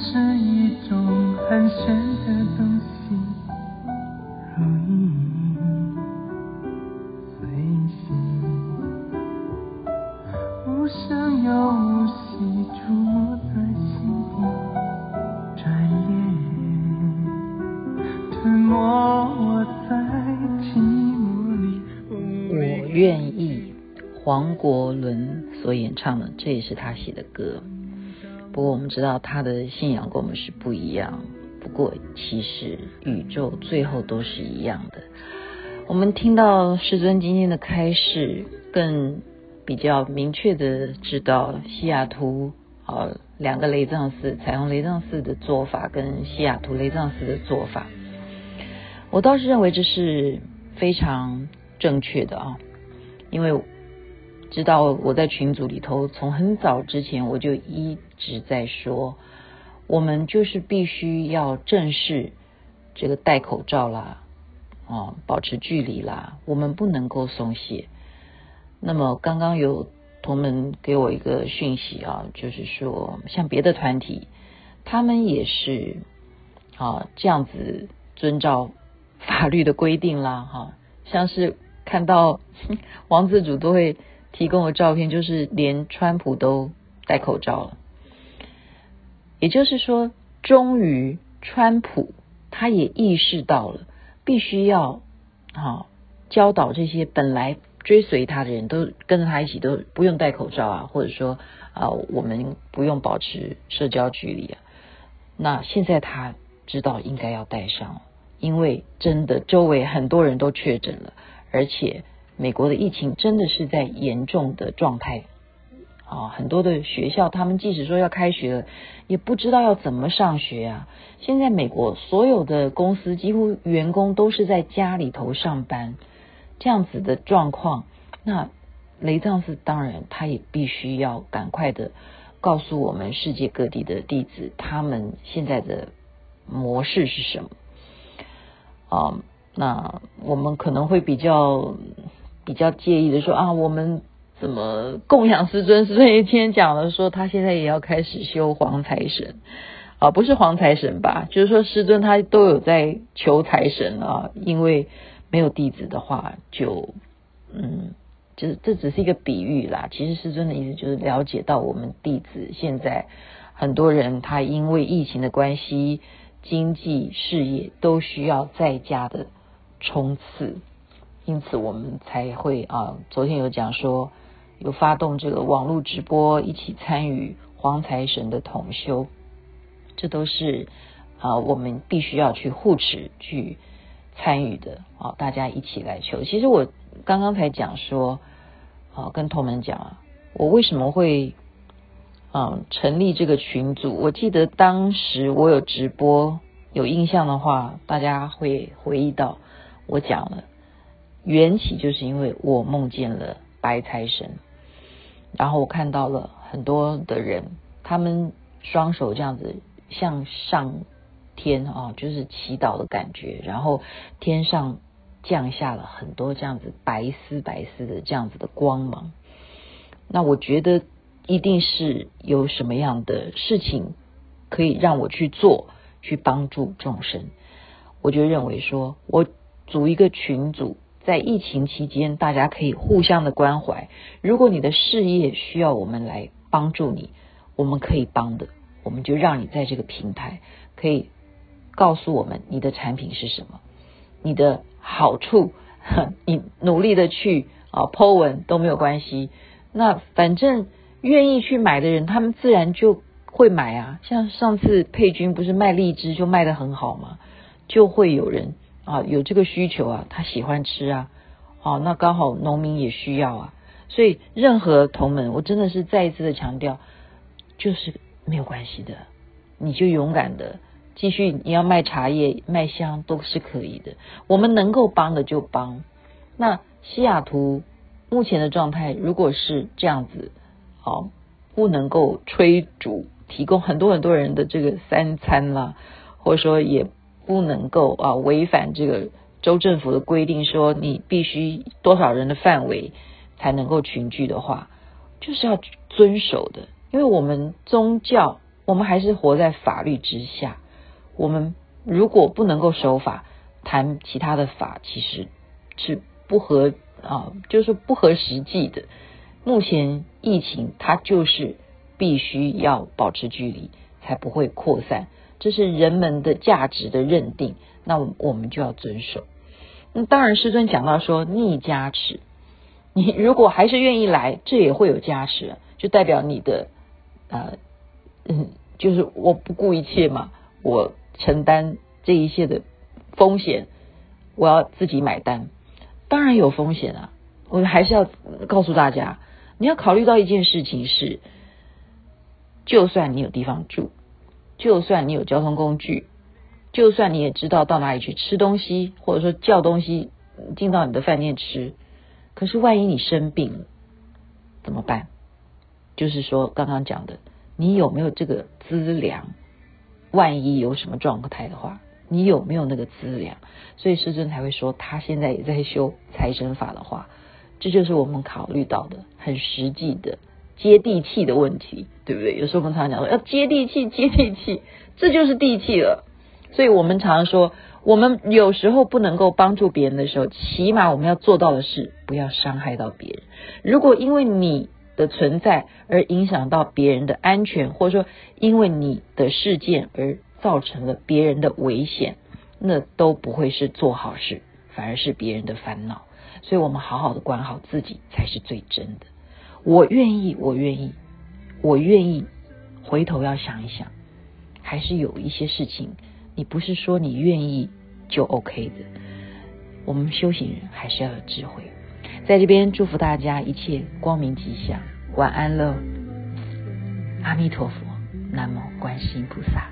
是一种寒暄的东西，如影随形，无声又无息，触摸在心底，转眼吞没我在寂寞里。我愿意，黄国伦所演唱的，这也是他写的歌。不过我们知道他的信仰跟我们是不一样。不过其实宇宙最后都是一样的。我们听到师尊今天的开示，更比较明确的知道西雅图啊两个雷藏寺，彩虹雷藏寺的做法跟西雅图雷藏寺的做法，我倒是认为这是非常正确的啊，因为。知道我在群组里头，从很早之前我就一直在说，我们就是必须要正视这个戴口罩啦，啊，保持距离啦，我们不能够松懈。那么刚刚有同门给我一个讯息啊，就是说像别的团体，他们也是啊这样子遵照法律的规定啦，哈，像是看到 王自主都会。提供的照片就是连川普都戴口罩了，也就是说，终于川普他也意识到了，必须要啊教导这些本来追随他的人都跟着他一起都不用戴口罩啊，或者说啊我们不用保持社交距离啊。那现在他知道应该要戴上，因为真的周围很多人都确诊了，而且。美国的疫情真的是在严重的状态啊！很多的学校，他们即使说要开学了，也不知道要怎么上学啊。现在美国所有的公司几乎员工都是在家里头上班，这样子的状况，那雷藏寺当然他也必须要赶快的告诉我们世界各地的弟子，他们现在的模式是什么啊？那我们可能会比较。比较介意的说啊，我们怎么供养师尊？师尊也今天讲了说，他现在也要开始修黄财神啊，不是黄财神吧？就是说师尊他都有在求财神啊，因为没有弟子的话就，就嗯，就是这只是一个比喻啦。其实师尊的意思就是了解到我们弟子现在很多人他因为疫情的关系，经济事业都需要在家的冲刺。因此，我们才会啊，昨天有讲说，有发动这个网络直播，一起参与黄财神的统修，这都是啊，我们必须要去护持、去参与的啊，大家一起来求。其实我刚刚才讲说，啊，跟同门讲啊，我为什么会啊成立这个群组？我记得当时我有直播，有印象的话，大家会回忆到我讲了。缘起就是因为我梦见了白财神，然后我看到了很多的人，他们双手这样子向上天啊，就是祈祷的感觉，然后天上降下了很多这样子白丝白丝的这样子的光芒。那我觉得一定是有什么样的事情可以让我去做，去帮助众生。我就认为说，我组一个群组。在疫情期间，大家可以互相的关怀。如果你的事业需要我们来帮助你，我们可以帮的，我们就让你在这个平台可以告诉我们你的产品是什么，你的好处，你努力的去啊 po 文都没有关系。那反正愿意去买的人，他们自然就会买啊。像上次佩君不是卖荔枝就卖得很好吗？就会有人。啊，有这个需求啊，他喜欢吃啊，好，那刚好农民也需要啊，所以任何同门，我真的是再一次的强调，就是没有关系的，你就勇敢的继续，你要卖茶叶、卖香都是可以的，我们能够帮的就帮。那西雅图目前的状态，如果是这样子，好，不能够炊煮提供很多很多人的这个三餐啦，或者说也。不能够啊违反这个州政府的规定，说你必须多少人的范围才能够群聚的话，就是要遵守的。因为我们宗教我们还是活在法律之下。我们如果不能够守法，谈其他的法其实是不合啊，就是不合实际的。目前疫情它就是必须要保持距离，才不会扩散，这是人们的价值的认定，那我们就要遵守。那当然，师尊讲到说逆加持，你如果还是愿意来，这也会有加持，就代表你的呃嗯，就是我不顾一切嘛，我承担这一切的风险，我要自己买单。当然有风险啊，我还是要告诉大家，你要考虑到一件事情是，就算你有地方住，就算你有交通工具。就算你也知道到哪里去吃东西，或者说叫东西进到你的饭店吃，可是万一你生病了怎么办？就是说刚刚讲的，你有没有这个资粮？万一有什么状态的话，你有没有那个资粮？所以师尊才会说，他现在也在修财神法的话，这就是我们考虑到的很实际的接地气的问题，对不对？有时候我们常常讲说要接地气，接地气，这就是地气了。所以我们常说，我们有时候不能够帮助别人的时候，起码我们要做到的是不要伤害到别人。如果因为你的存在而影响到别人的安全，或者说因为你的事件而造成了别人的危险，那都不会是做好事，反而是别人的烦恼。所以我们好好的管好自己才是最真的。我愿意，我愿意，我愿意。回头要想一想，还是有一些事情。你不是说你愿意就 OK 的，我们修行人还是要有智慧。在这边祝福大家一切光明吉祥，晚安喽，阿弥陀佛，南无观世音菩萨。